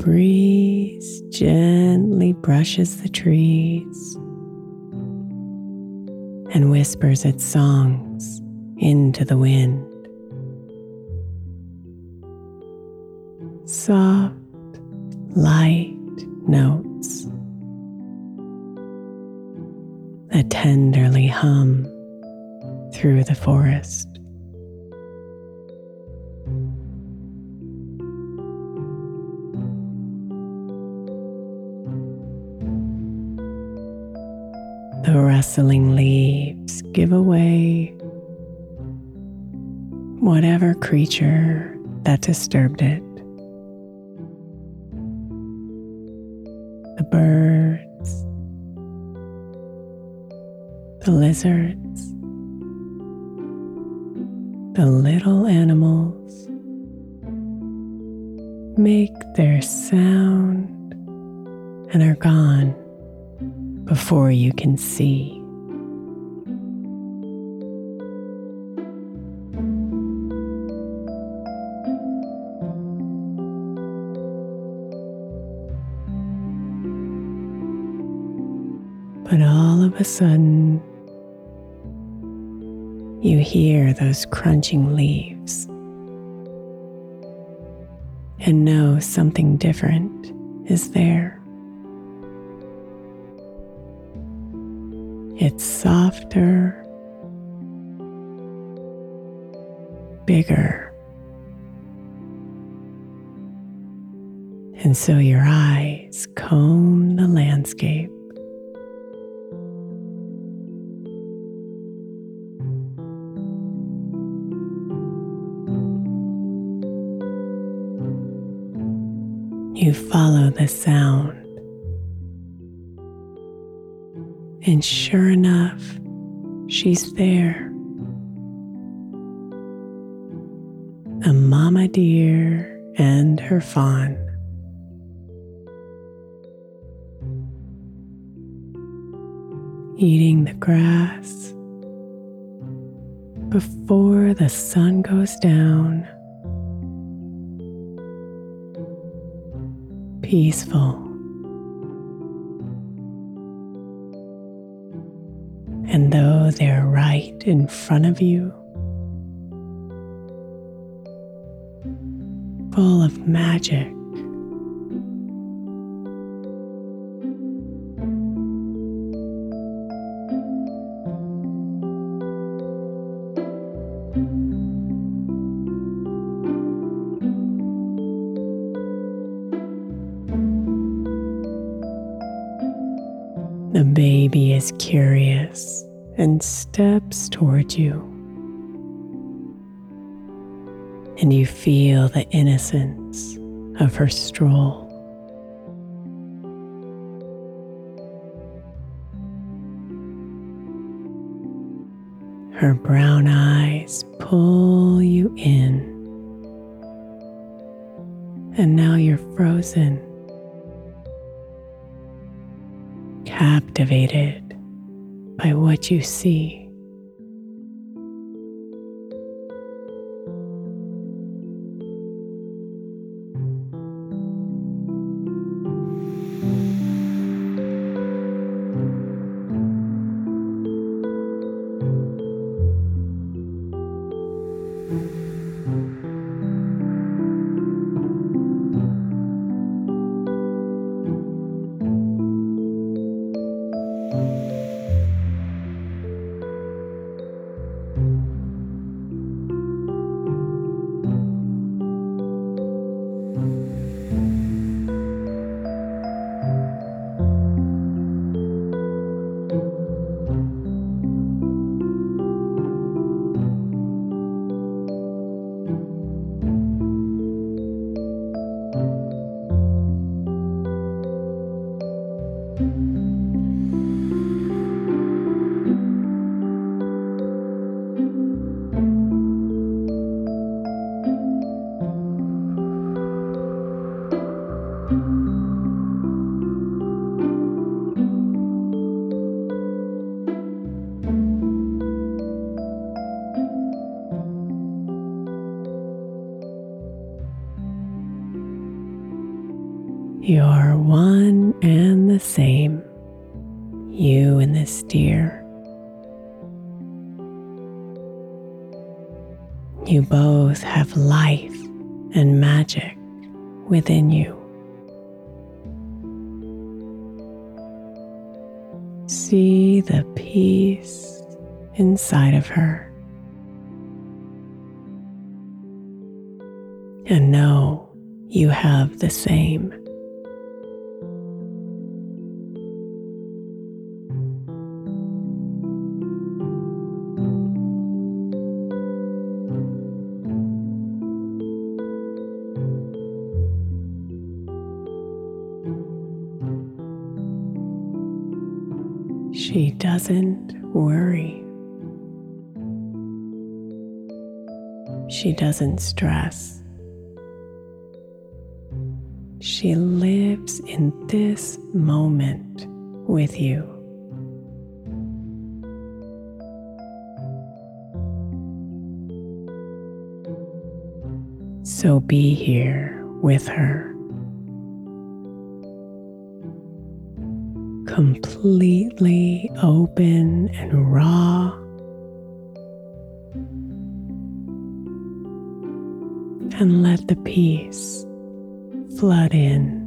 Breeze gently brushes the trees and whispers its songs into the wind. Soft, light notes that tenderly hum through the forest. Rustling leaves give away whatever creature that disturbed it. The birds, the lizards, the little animals make their sound and are gone before you can see. But all of a sudden, you hear those crunching leaves and know something different is there. It's softer, bigger. And so your eyes comb the landscape. You follow the sound. And sure enough, she's there. A mama deer and her fawn. Eating the grass before the sun goes down. Peaceful. They're right in front of you, full of magic. You. And you feel the innocence of her stroll. Her brown eyes pull you in. And now you're frozen. captivated by what you see. Amen. You're one and the same, you and this deer. You both have life and magic within you. See the peace inside of her. And know you have the same. She doesn't worry. She doesn't stress. She lives in this moment with you. So be here with her. Completely open and raw. And let the peace flood in.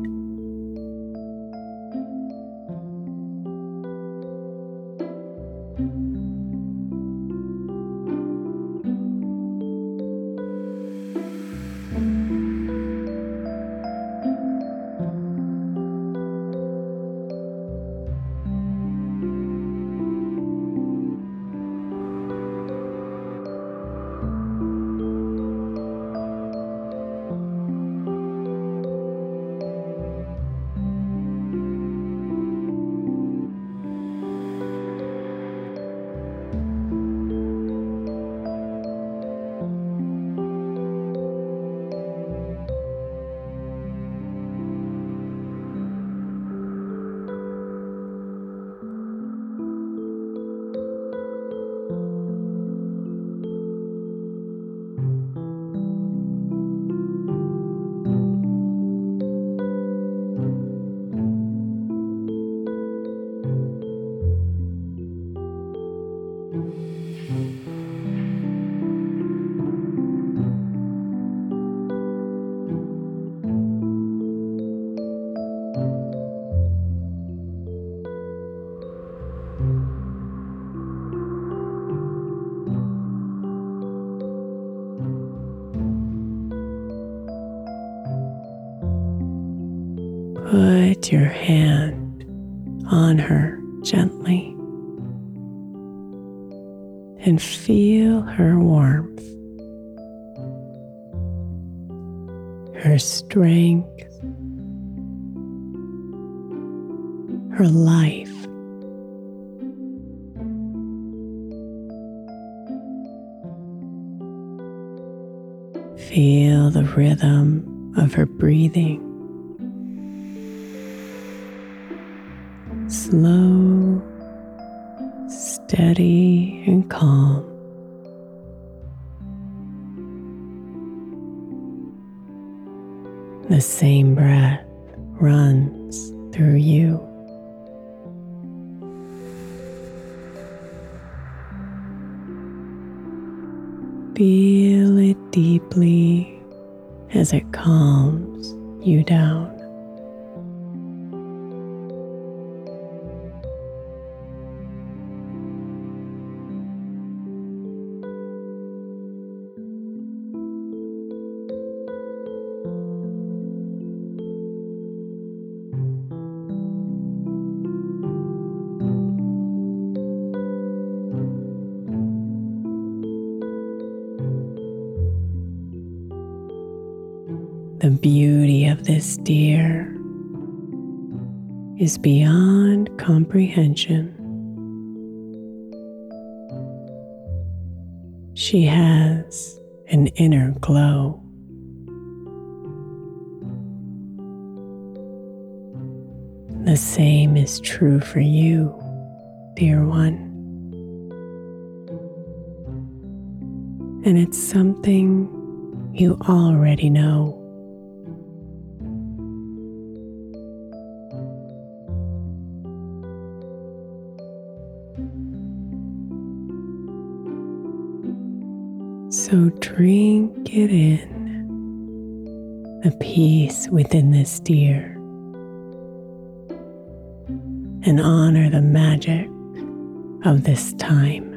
Feel her warmth, her strength, her life. Feel the rhythm of her breathing. Slow, steady, and calm. The same breath runs through you. Feel it deeply as it calms you down. Is beyond comprehension. She has an inner glow. The same is true for you, dear one. And it's something you already know. So drink it in, the peace within this deer, and honor the magic of this time.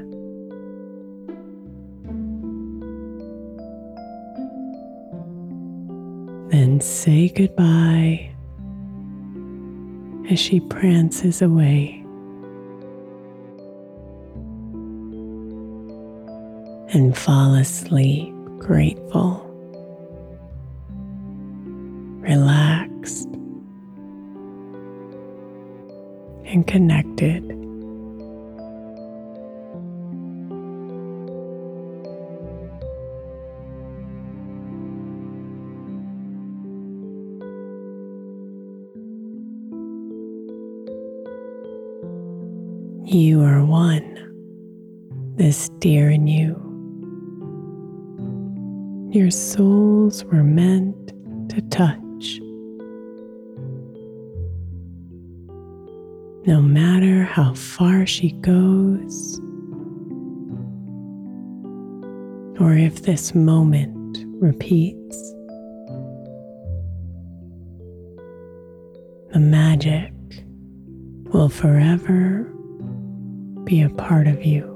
Then say goodbye as she prances away. And fall asleep grateful, relaxed, and connected. You are one, this deer in you your souls were meant to touch. No matter how far she goes, or if this moment repeats, the magic will forever be a part of you.